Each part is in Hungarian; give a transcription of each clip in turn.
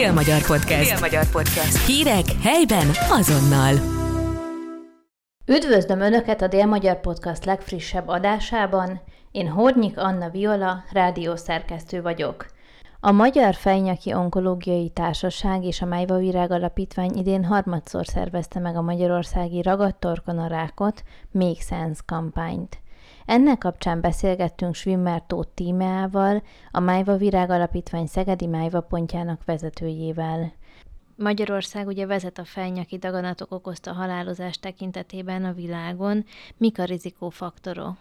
Dél-Magyar Podcast. Dél-Magyar Podcast. Hírek helyben azonnal. Üdvözlöm Önöket a Dél-Magyar Podcast legfrissebb adásában. Én Hornyik Anna Viola, rádiószerkesztő vagyok. A Magyar Fejnyaki Onkológiai Társaság és a Májva Virág Alapítvány idén harmadszor szervezte meg a magyarországi ragadtorkon rákot, Make Sense kampányt. Ennek kapcsán beszélgettünk Svimmer Tóth Tímeával, a Májva Virág Alapítvány Szegedi Májva pontjának vezetőjével. Magyarország ugye vezet a fejnyaki daganatok okozta halálozás tekintetében a világon. Mik a rizikófaktorok?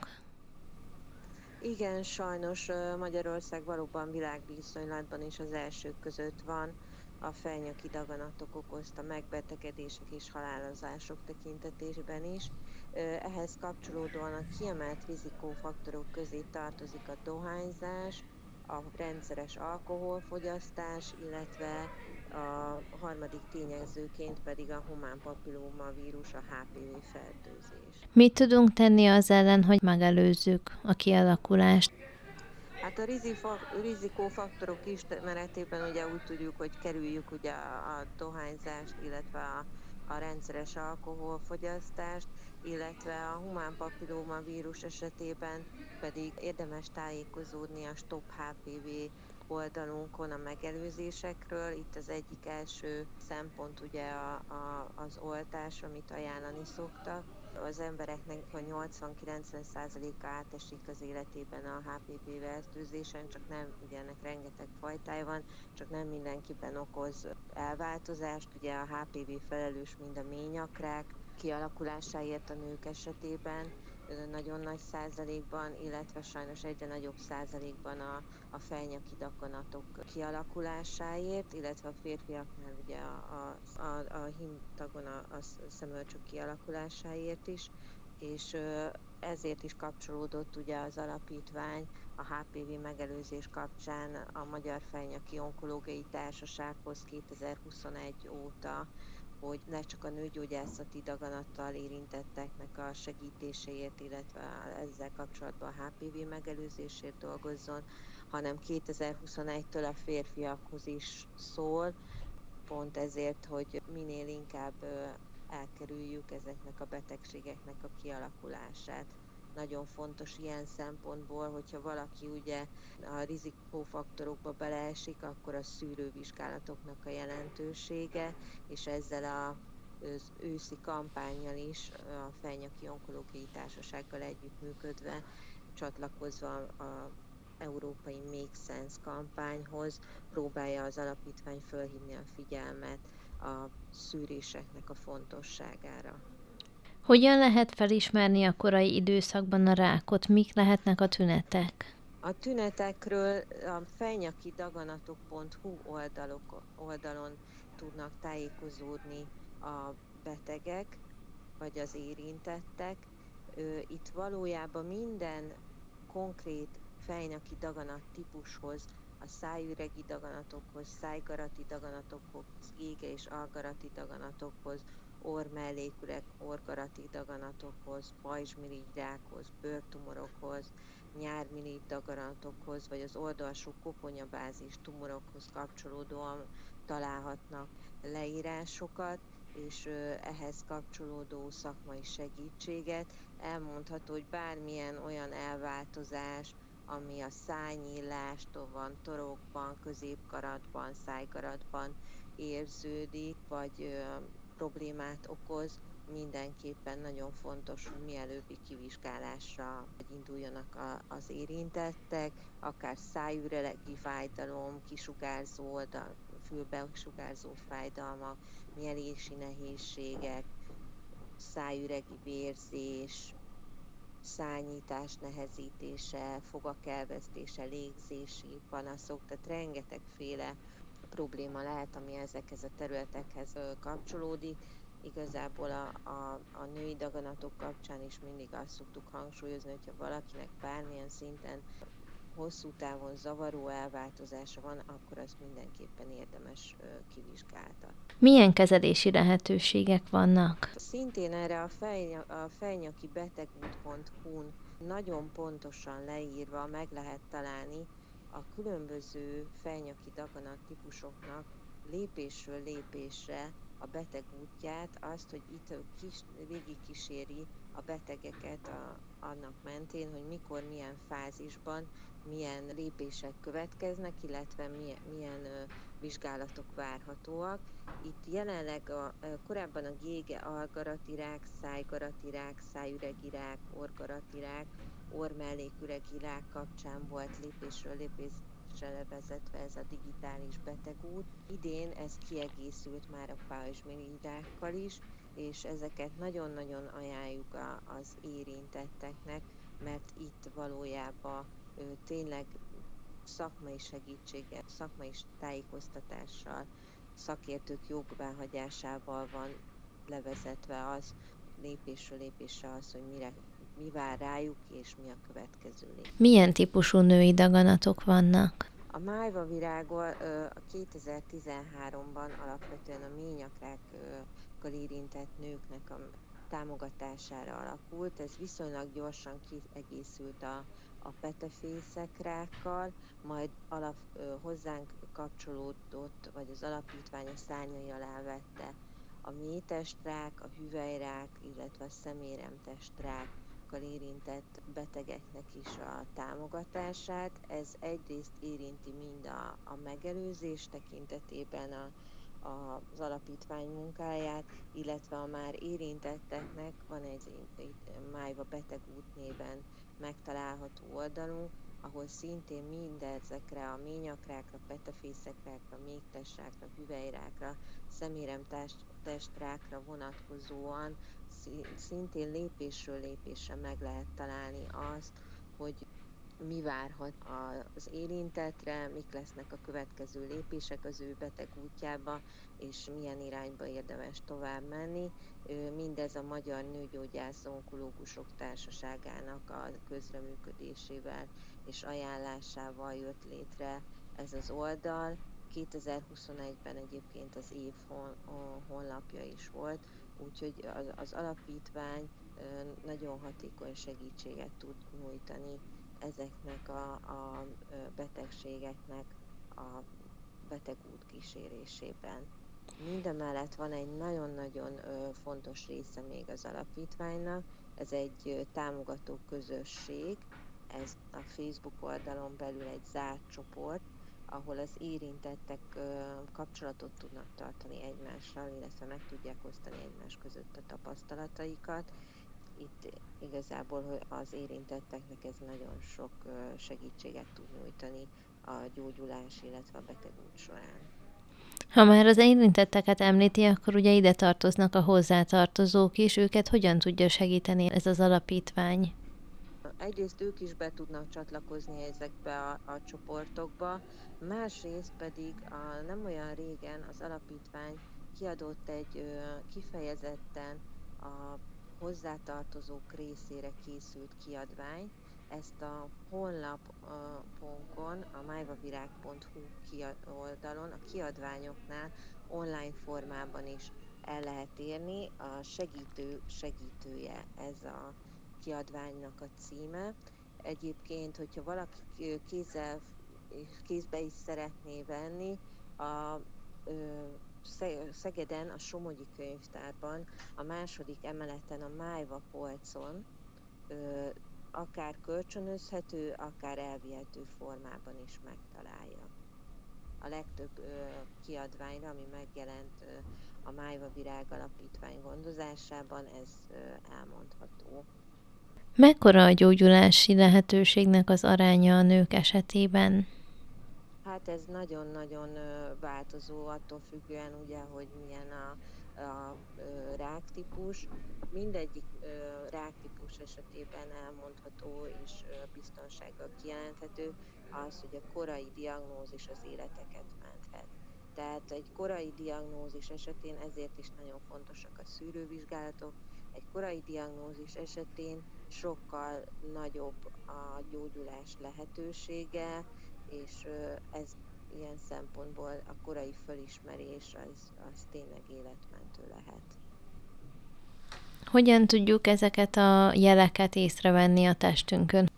Igen, sajnos Magyarország valóban világviszonylatban is az elsők között van a felnyaki daganatok okozta megbetegedések és halálozások tekintetében is. Ehhez kapcsolódóan a kiemelt rizikófaktorok közé tartozik a dohányzás, a rendszeres alkoholfogyasztás, illetve a harmadik tényezőként pedig a humán papillómavírus, a HPV fertőzés. Mit tudunk tenni az ellen, hogy megelőzzük a kialakulást? Hát a rizikófaktorok ismeretében ugye úgy tudjuk, hogy kerüljük ugye a dohányzást, illetve a, a rendszeres alkoholfogyasztást, illetve a humán papillóma vírus esetében pedig érdemes tájékozódni a Stop HPV oldalunkon a megelőzésekről. Itt az egyik első szempont ugye a, a, az oltás, amit ajánlani szoktak. Az embereknek a 80-90%-a átesik az életében a HPV fertőzésen, csak nem, ugye ennek rengeteg fajtája van, csak nem mindenkiben okoz elváltozást. Ugye a HPV felelős mind a ményakrák kialakulásáért a nők esetében, nagyon nagy százalékban, illetve sajnos egyre nagyobb százalékban a, a fejnyaki dakanatok kialakulásáért, illetve a férfiaknál ugye a, a, a, a himtagon a, a szemölcsök kialakulásáért is, és ezért is kapcsolódott ugye az alapítvány a HPV megelőzés kapcsán a Magyar Fejnyaki Onkológiai Társasághoz 2021 óta hogy ne csak a nőgyógyászati daganattal érintetteknek a segítéséért, illetve ezzel kapcsolatban a HPV megelőzésért dolgozzon, hanem 2021-től a férfiakhoz is szól, pont ezért, hogy minél inkább elkerüljük ezeknek a betegségeknek a kialakulását nagyon fontos ilyen szempontból, hogyha valaki ugye a rizikófaktorokba beleesik, akkor a szűrővizsgálatoknak a jelentősége, és ezzel a az őszi kampányjal is a Fejnyaki Onkológiai Társasággal együttműködve, csatlakozva a európai Make Sense kampányhoz próbálja az alapítvány fölhívni a figyelmet a szűréseknek a fontosságára. Hogyan lehet felismerni a korai időszakban a rákot? Mik lehetnek a tünetek? A tünetekről a fejnyaki-daganatok.hu oldalok, oldalon tudnak tájékozódni a betegek, vagy az érintettek. Itt valójában minden konkrét fejnyaki daganat típushoz, a szájüregi daganatokhoz, szájgarati daganatokhoz, ége és algarati daganatokhoz, ormelléküreg, orgarati daganatokhoz, pajzsmirigyrákhoz, bőrtumorokhoz, nyármirigy daganatokhoz, vagy az oldalsó koponyabázis tumorokhoz kapcsolódóan találhatnak leírásokat, és ehhez kapcsolódó szakmai segítséget. Elmondható, hogy bármilyen olyan elváltozás, ami a szájnyílást van torokban, középkaratban, szájkaratban érződik, vagy problémát okoz, mindenképpen nagyon fontos, hogy mielőbbi kivizsgálásra induljanak a, az érintettek, akár szájürelegi fájdalom, kisugárzó oldal, fülbe sugárzó fájdalmak, mielési nehézségek, szájüregi vérzés, szányítás nehezítése, fogak elvesztése, légzési panaszok, tehát rengetegféle probléma lehet, ami ezekhez a területekhez kapcsolódik. Igazából a, a, a női daganatok kapcsán is mindig azt szoktuk hangsúlyozni, hogyha valakinek bármilyen szinten hosszú távon zavaró elváltozása van, akkor azt mindenképpen érdemes kivizsgáltatni. Milyen kezelési lehetőségek vannak? Szintén erre a, fej, a fejnyaki betegút.hu-n nagyon pontosan leírva meg lehet találni a különböző fejnyaki daganat típusoknak lépésről lépésre a beteg útját, azt, hogy itt kis, végig kíséri a betegeket a, annak mentén, hogy mikor, milyen fázisban, milyen lépések következnek, illetve milyen, milyen ö, vizsgálatok várhatóak. Itt jelenleg a, korábban a gége algaratirák, szájgaratirák, szájüregirák, orgaratirák, ormelléküregirák kapcsán volt lépésről lépésre levezetve ez a digitális betegút. Idén ez kiegészült már a pajzsmiridákkal is, és ezeket nagyon-nagyon ajánljuk az érintetteknek, mert itt valójában tényleg szakmai segítséggel, szakmai tájékoztatással, szakértők jogváhagyásával van levezetve az, lépésről lépésre az, hogy mire, mi vár rájuk, és mi a következő lépés. Milyen típusú női daganatok vannak? A májva virágol a 2013-ban alapvetően a ményakrákkal érintett nőknek a támogatására alakult. Ez viszonylag gyorsan kiegészült a, a petefészekrákkal, majd alap, hozzánk kapcsolódott, vagy az alapítvány a szárnyai alá vette a métestrák, a hüvelyrák, illetve a szeméremtestrák érintett betegeknek is a támogatását. Ez egyrészt érinti mind a, a megelőzés tekintetében a, a, az alapítvány munkáját, illetve a már érintetteknek van egy Májva Betegút néven megtalálható oldalunk, ahol szintén mindezekre a ményakrákra, petefészekrákra, mégtesrákra, hüvelyrákra, szeméremtestrákra vonatkozóan szintén lépésről lépésre meg lehet találni azt, hogy mi várhat az érintetre, mik lesznek a következő lépések az ő beteg útjába, és milyen irányba érdemes tovább menni. Mindez a Magyar Nőgyógyász Onkológusok Társaságának a közreműködésével és ajánlásával jött létre ez az oldal. 2021-ben egyébként az év honlapja is volt, úgyhogy az, az alapítvány nagyon hatékony segítséget tud nyújtani ezeknek a, a betegségeknek a betegút kísérésében. Mindemellett van egy nagyon-nagyon fontos része még az alapítványnak, ez egy támogató közösség, ez a Facebook oldalon belül egy zárt csoport, ahol az érintettek kapcsolatot tudnak tartani egymással, illetve meg tudják osztani egymás között a tapasztalataikat. Itt igazából az érintetteknek ez nagyon sok segítséget tud nyújtani a gyógyulás, illetve a betegút során. Ha már az érintetteket említi, akkor ugye ide tartoznak a hozzátartozók is, őket hogyan tudja segíteni ez az alapítvány? egyrészt ők is be tudnak csatlakozni ezekbe a, a csoportokba, másrészt pedig a, nem olyan régen az alapítvány kiadott egy ö, kifejezetten a hozzátartozók részére készült kiadvány. Ezt a honlapunkon, a májvavirág.hu oldalon, a kiadványoknál online formában is el lehet érni. A segítő segítője ez a kiadványnak a címe. Egyébként, hogyha valaki kézzel, kézbe is szeretné venni, a Szegeden, a Somogyi könyvtárban, a második emeleten, a Májva polcon, akár kölcsönözhető, akár elvihető formában is megtalálja. A legtöbb kiadványra, ami megjelent a Májva Virág Alapítvány gondozásában, ez elmondható. Mekkora a gyógyulási lehetőségnek az aránya a nők esetében? Hát ez nagyon-nagyon változó, attól függően ugye, hogy milyen a, a ráktípus. Mindegyik ráktípus esetében elmondható és biztonsággal kijelenthető az, hogy a korai diagnózis az életeket menthet. Tehát egy korai diagnózis esetén ezért is nagyon fontosak a szűrővizsgálatok, egy korai diagnózis esetén sokkal nagyobb a gyógyulás lehetősége, és ez ilyen szempontból a korai fölismerés az, az tényleg életmentő lehet. Hogyan tudjuk ezeket a jeleket észrevenni a testünkön?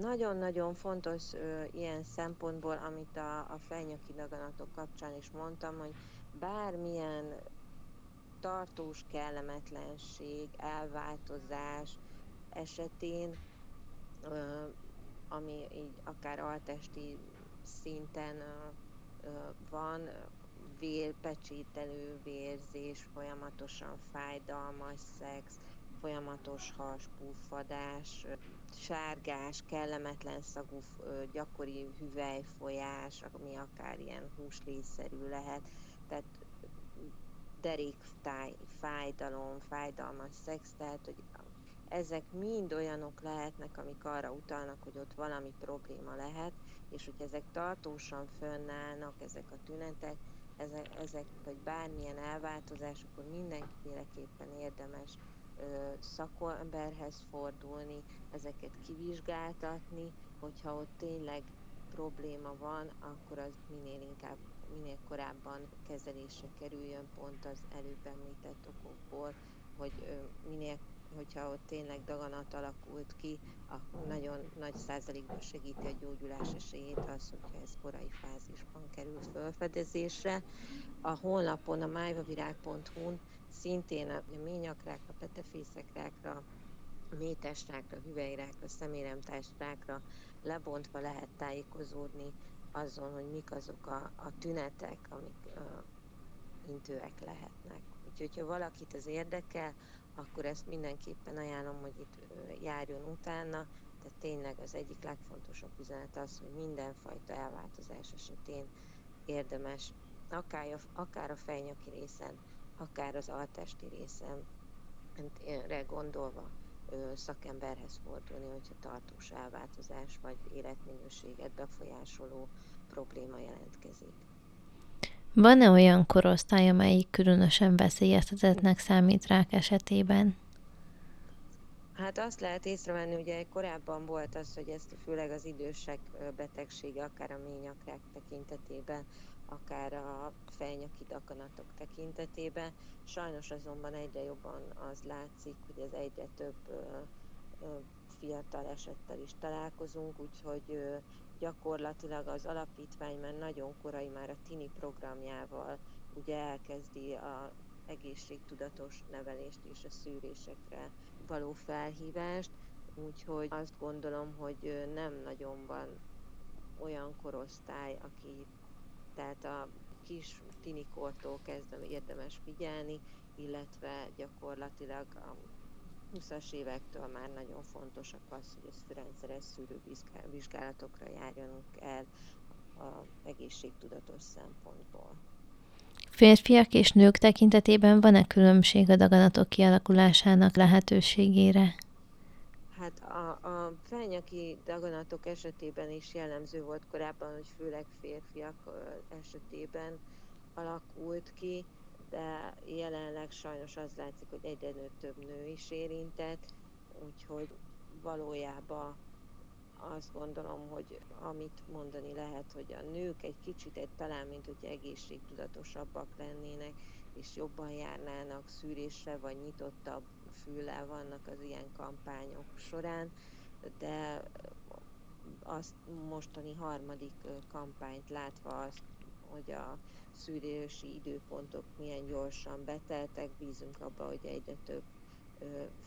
Nagyon-nagyon fontos ö, ilyen szempontból, amit a, a fejnyaki daganatok kapcsán is mondtam, hogy bármilyen tartós kellemetlenség, elváltozás esetén, ö, ami így akár altesti szinten van, vérpecsételő vérzés, folyamatosan fájdalmas szex, folyamatos haspúfadás, sárgás, kellemetlen szagú, gyakori hüvelyfolyás, ami akár ilyen húslészerű lehet, tehát deréktáj, fájdalom, fájdalmas szex, tehát hogy ezek mind olyanok lehetnek, amik arra utalnak, hogy ott valami probléma lehet, és hogy ezek tartósan fönnállnak, ezek a tünetek, ezek, ezek vagy bármilyen elváltozás, akkor mindenféleképpen érdemes ö, szakemberhez fordulni, ezeket kivizsgáltatni, hogyha ott tényleg probléma van, akkor az minél inkább, minél korábban kezelésre kerüljön pont az előbb említett okokból, hogy ö, minél hogyha ott tényleg daganat alakult ki, a nagyon nagy százalékban segíti a gyógyulás esélyét az, hogyha ez korai fázisban kerül felfedezésre. A honlapon, a májvavirág.hu-n szintén a ményakrákra, petefészekrákra, métesrákra, hüvelyrákra, szeméremtásrákra lebontva lehet tájékozódni azon, hogy mik azok a, a tünetek, amik uh, intőek lehetnek. Úgyhogy, ha valakit az érdekel, akkor ezt mindenképpen ajánlom, hogy itt járjon utána. Tehát tényleg az egyik legfontosabb üzenet az, hogy mindenfajta elváltozás esetén érdemes akár a, akár a fejnyaki részen, akár az altesti részen re gondolva szakemberhez fordulni, hogyha tartós elváltozás vagy életminőséget befolyásoló probléma jelentkezik. Van-e olyan korosztály, amelyik különösen veszélyeztetettnek számít rák esetében? Hát azt lehet észrevenni, ugye korábban volt az, hogy ezt főleg az idősek betegsége, akár a ményakrák tekintetében, akár a fejnyaki dakanatok tekintetében. Sajnos azonban egyre jobban az látszik, hogy ez egyre több fiatal esettel is találkozunk, úgyhogy gyakorlatilag az alapítvány már nagyon korai, már a TINI programjával ugye elkezdi a egészségtudatos nevelést és a szűrésekre való felhívást, úgyhogy azt gondolom, hogy nem nagyon van olyan korosztály, aki tehát a kis tinikortól kezdve érdemes figyelni, illetve gyakorlatilag 20-as évektől már nagyon fontosak az, hogy ez rendszeres szűrővizsgálatokra járjanunk el a egészségtudatos szempontból. Férfiak és nők tekintetében van-e különbség a daganatok kialakulásának lehetőségére? Hát a, a felnyaki daganatok esetében is jellemző volt korábban, hogy főleg férfiak esetében alakult ki, de jelenleg sajnos az látszik, hogy egyre több nő is érintett, úgyhogy valójában azt gondolom, hogy amit mondani lehet, hogy a nők egy kicsit egy, talán, mint hogy egészségtudatosabbak lennének, és jobban járnának szűrésre, vagy nyitottabb füllel vannak az ilyen kampányok során, de azt mostani harmadik kampányt látva azt, hogy a szűrési időpontok milyen gyorsan beteltek, bízunk abba, hogy egyre több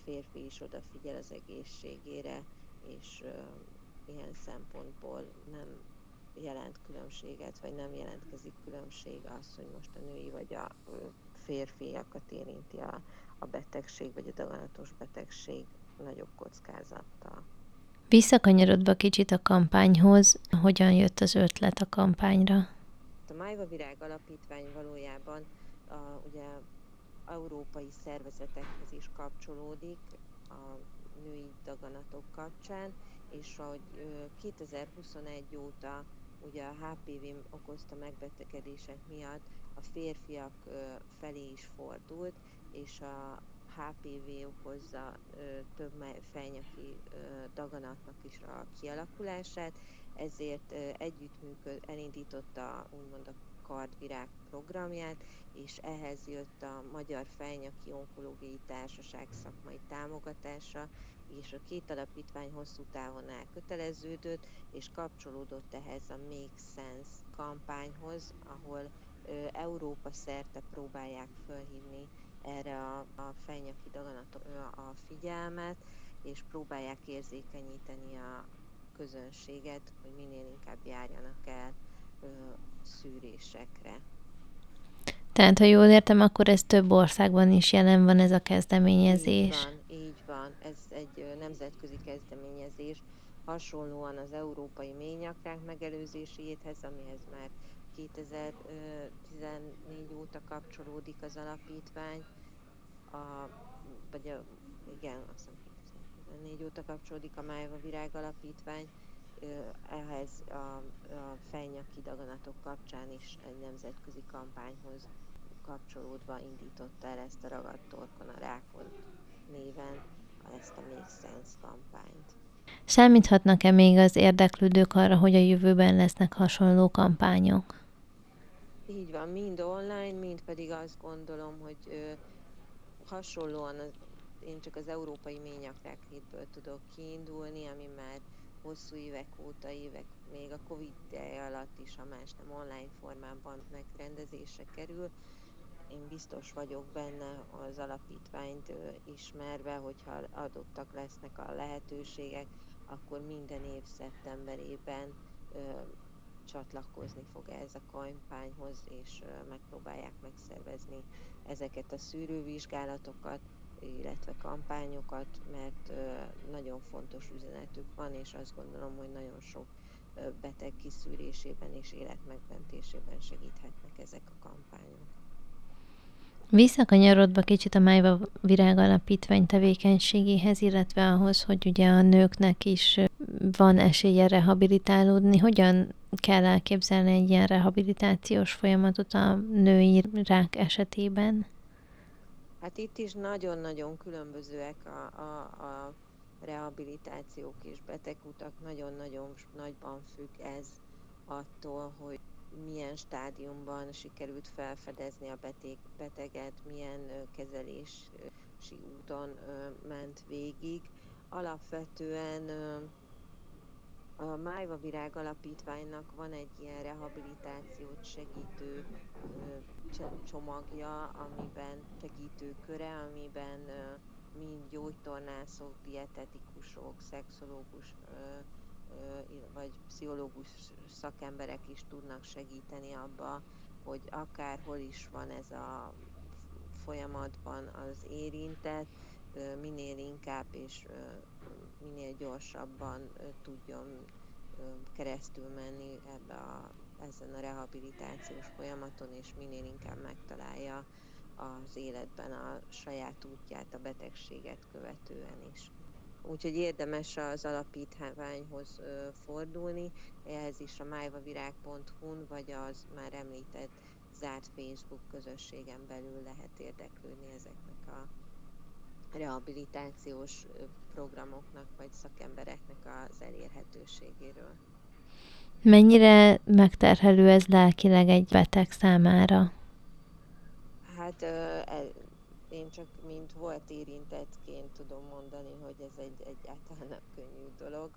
férfi is odafigyel az egészségére, és ilyen szempontból nem jelent különbséget, vagy nem jelentkezik különbség az, hogy most a női vagy a férfiakat érinti a, a betegség, vagy a daganatos betegség nagyobb kockázattal. Visszakanyarodva kicsit a kampányhoz, hogyan jött az ötlet a kampányra? A Májva Virág Alapítvány valójában a, ugye európai szervezetekhez is kapcsolódik a női daganatok kapcsán, és hogy 2021 óta ugye a HPV okozta megbetegedések miatt a férfiak felé is fordult, és a HPV okozza több fejnyaki daganatnak is a kialakulását, ezért együttműköd, elindította úgymond a kardvirág programját, és ehhez jött a Magyar Fejnyaki Onkológiai Társaság szakmai támogatása, és a két alapítvány hosszú távon elköteleződött, és kapcsolódott ehhez a Make Sense kampányhoz, ahol Európa szerte próbálják fölhívni erre a, a fejnyaki daganatok a figyelmet, és próbálják érzékenyíteni a közönséget, hogy minél inkább járjanak el ö, szűrésekre. Tehát, ha jól értem, akkor ez több országban is jelen van ez a kezdeményezés. Így van, így van. Ez egy nemzetközi kezdeményezés, hasonlóan az európai ményakrák megelőzéséhez, amihez már 2014 óta kapcsolódik az alapítvány, a, vagy a, igen, azt hiszem 2014 óta kapcsolódik a Májva Virág Alapítvány, ehhez a, a fejnyaki daganatok kapcsán is egy nemzetközi kampányhoz kapcsolódva indította el ezt a ragadt torkon a rákon néven ezt a Make Sense kampányt. Számíthatnak-e még az érdeklődők arra, hogy a jövőben lesznek hasonló kampányok? Így van, mind online, mind pedig azt gondolom, hogy ö, hasonlóan az, én csak az európai ményakrák hétből tudok kiindulni, ami már hosszú évek óta, évek még a Covid alatt is, ha más nem online formában megrendezésre kerül. Én biztos vagyok benne az alapítványt ö, ismerve, hogyha adottak lesznek a lehetőségek, akkor minden év szeptemberében ö, csatlakozni fog ez a kampányhoz, és megpróbálják megszervezni ezeket a szűrővizsgálatokat, illetve kampányokat, mert nagyon fontos üzenetük van, és azt gondolom, hogy nagyon sok beteg kiszűrésében és életmegmentésében segíthetnek ezek a kampányok. Visszakanyarodva kicsit a Májva Virág Alapítvány tevékenységéhez, illetve ahhoz, hogy ugye a nőknek is van esélye rehabilitálódni. Hogyan kell elképzelni egy ilyen rehabilitációs folyamatot a női rák esetében? Hát itt is nagyon-nagyon különbözőek a, a, a rehabilitációk és betegutak, nagyon-nagyon nagyban függ ez attól, hogy milyen stádiumban sikerült felfedezni a beteg, beteget, milyen kezelési úton ment végig. Alapvetően a Májva Virág Alapítványnak van egy ilyen rehabilitációt segítő csomagja, amiben segítő köre, amiben mind gyógytornászok, dietetikusok, szexológus vagy pszichológus szakemberek is tudnak segíteni abba, hogy akárhol is van ez a folyamatban az érintett, minél inkább és minél gyorsabban tudjon keresztül menni ebbe a, ezen a rehabilitációs folyamaton, és minél inkább megtalálja az életben a saját útját a betegséget követően is. Úgyhogy érdemes az alapítványhoz fordulni, ehhez is a májvavirág.hu-n, vagy az már említett zárt Facebook közösségen belül lehet érdeklődni ezeknek a rehabilitációs programoknak vagy szakembereknek az elérhetőségéről. Mennyire megterhelő ez lelkileg egy beteg számára? Hát én csak mint volt érintettként tudom mondani, hogy ez egy egyáltalán könnyű dolog.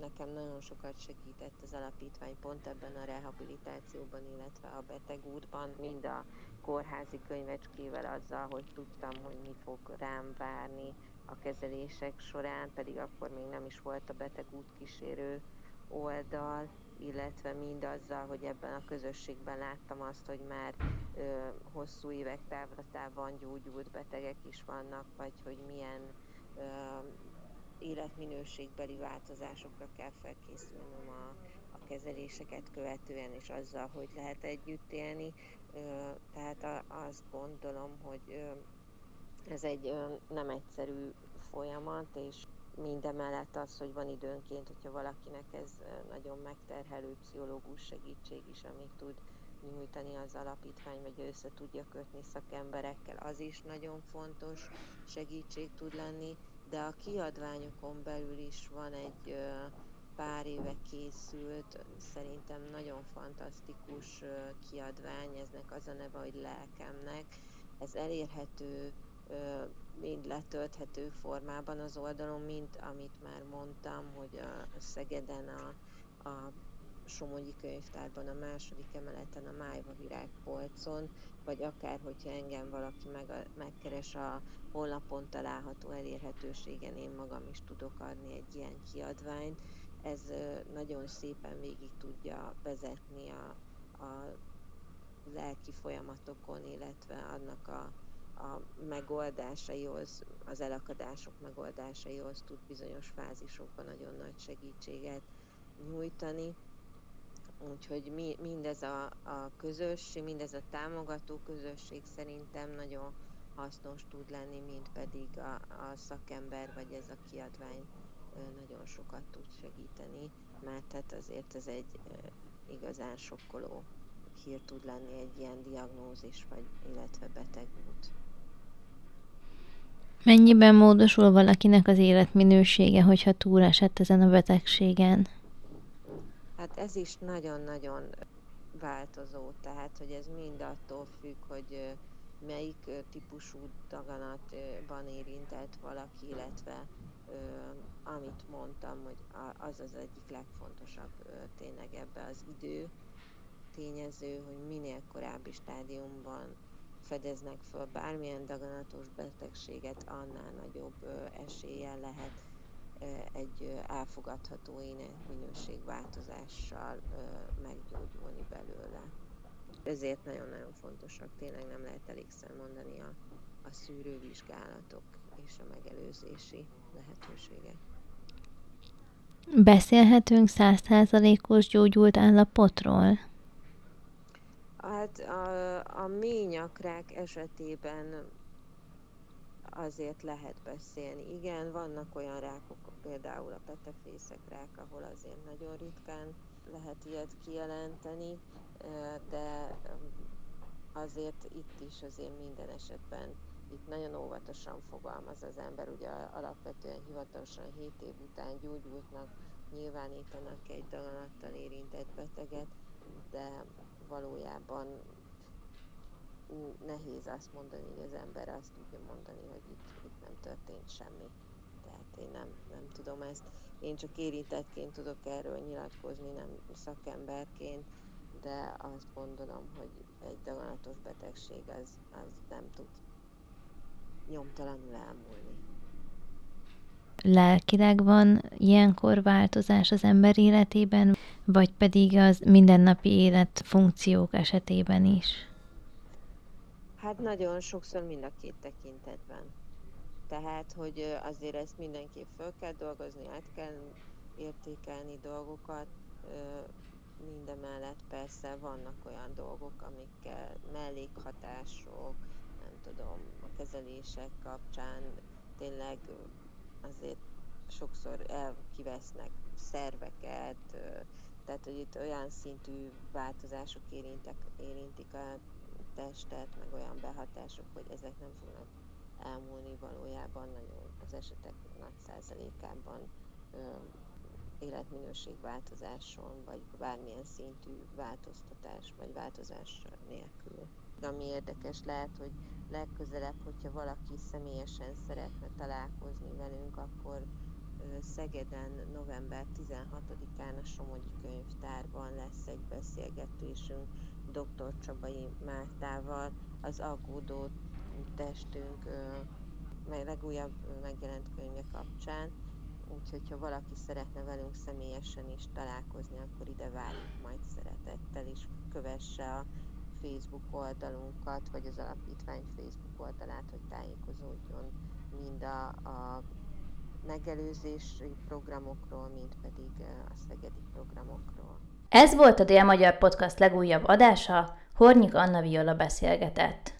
Nekem nagyon sokat segített az alapítvány pont ebben a rehabilitációban, illetve a betegútban, mind a kórházi könyvecskével azzal, hogy tudtam, hogy mi fog rám várni a kezelések során, pedig akkor még nem is volt a beteg útkísérő oldal, illetve mindazzal, hogy ebben a közösségben láttam azt, hogy már ö, hosszú évek távlatában gyógyult betegek is vannak, vagy hogy milyen ö, életminőségbeli változásokra kell felkészülnöm a, a kezeléseket követően, és azzal, hogy lehet együtt élni. Tehát azt gondolom, hogy ez egy nem egyszerű folyamat, és mindemellett az, hogy van időnként, hogyha valakinek ez nagyon megterhelő pszichológus segítség is, amit tud nyújtani az alapítvány, vagy össze tudja kötni szakemberekkel, az is nagyon fontos segítség tud lenni, de a kiadványokon belül is van egy pár éve készült, szerintem nagyon fantasztikus kiadvány, eznek az a neve, hogy lelkemnek. Ez elérhető mind letölthető formában az oldalon, mint amit már mondtam, hogy a Szegeden a, a Somogyi könyvtárban, a második emeleten, a Májva virágpolcon, vagy akár, hogyha engem valaki meg, megkeres a honlapon található elérhetőségen, én magam is tudok adni egy ilyen kiadványt. Ez nagyon szépen végig tudja vezetni a, a lelki folyamatokon, illetve annak a, a megoldásaihoz, az elakadások megoldásaihoz tud bizonyos fázisokban nagyon nagy segítséget nyújtani. Úgyhogy mi, mindez a, a közösség, mindez a támogató közösség szerintem nagyon hasznos tud lenni, mint pedig a, a szakember vagy ez a kiadvány nagyon sokat tud segíteni, mert hát azért ez egy igazán sokkoló hír tud lenni egy ilyen diagnózis, vagy illetve betegút. Mennyiben módosul valakinek az életminősége, hogyha túlesett ezen a betegségen? Hát ez is nagyon-nagyon változó, tehát hogy ez mind attól függ, hogy melyik típusú daganatban érintett valaki, illetve amit mondtam, hogy az az egyik legfontosabb tényleg ebbe az idő tényező, hogy minél korábbi stádiumban fedeznek föl bármilyen daganatos betegséget, annál nagyobb eséllyel lehet egy elfogadható minőségváltozással meggyógyulni belőle. Ezért nagyon-nagyon fontosak, tényleg nem lehet elégszer mondani a, a szűrővizsgálatok és a megelőzési lehetősége. Beszélhetünk százszázalékos gyógyult állapotról? Hát a, a ményakrák esetében azért lehet beszélni. Igen, vannak olyan rákok, például a petefészek rák, ahol azért nagyon ritkán lehet ilyet kijelenteni, de azért itt is azért minden esetben itt nagyon óvatosan fogalmaz az ember, ugye alapvetően hivatalosan 7 év után gyógyultnak nyilvánítanak egy daganattal érintett beteget, de valójában nehéz azt mondani, hogy az ember azt tudja mondani, hogy itt, itt nem történt semmi. Tehát én nem, nem tudom ezt. Én csak érintettként tudok erről nyilatkozni, nem szakemberként, de azt gondolom, hogy egy daganatos betegség az, az nem tud nyomtalanul elmúlni. Lelkileg van ilyenkor változás az ember életében, vagy pedig az mindennapi élet funkciók esetében is? Hát nagyon sokszor mind a két tekintetben. Tehát, hogy azért ezt mindenképp föl kell dolgozni, át kell értékelni dolgokat, mindemellett persze vannak olyan dolgok, amikkel mellékhatások, nem tudom, a kezelések kapcsán tényleg azért sokszor elkivesznek szerveket, tehát hogy itt olyan szintű változások érintek, érintik a testet, meg olyan behatások, hogy ezek nem fognak elmúlni valójában nagyon az esetek nagy százalékában ö, életminőségváltozáson, vagy bármilyen szintű változtatás, vagy változás nélkül. Ami érdekes lehet, hogy legközelebb, hogyha valaki személyesen szeretne találkozni velünk, akkor Szegeden november 16-án a Somogyi Könyvtárban lesz egy beszélgetésünk dr. Csabai Mártával az aggódó testünk meg legújabb megjelent könyve kapcsán. Úgyhogy, ha valaki szeretne velünk személyesen is találkozni, akkor ide várjuk majd szeretettel, és kövesse a Facebook oldalunkat, vagy az alapítvány Facebook oldalát, hogy tájékozódjon mind a, a megelőzési programokról, mint pedig a szegedi programokról. Ez volt a Dél-Magyar Podcast legújabb adása, Hornyik Anna Viola beszélgetett.